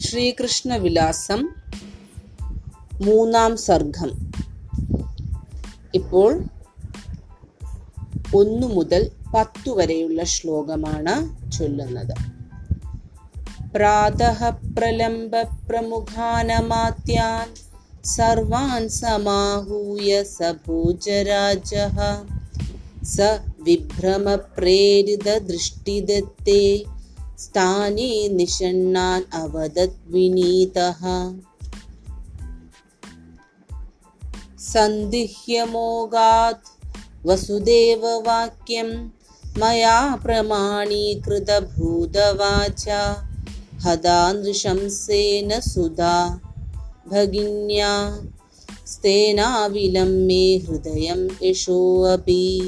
ശ്രീകൃഷ്ണവിലാസം മൂന്നാം സർഗം. ഇപ്പോൾ ഒന്നു മുതൽ പത്തു വരെയുള്ള ശ്ലോകമാണ് ചൊല്ലുന്നത്. പ്രാതഃ പ്രലംബ പ്രമുഖാനമാത്യാൻ സർവാൻ സമാഹൂയ സഭൂജരാജ. സ വിഭ്രമ स्थाने निषण्णान् अवदत् विनीतः। सन्दिह्यमोगात् वसुदेववाक्यं मया प्रमाणीकृतभूतवाचा। हदा नृशंसेन सुधा भगिन्या, स्तेनाविलम्बे हृदयं यशोऽपि।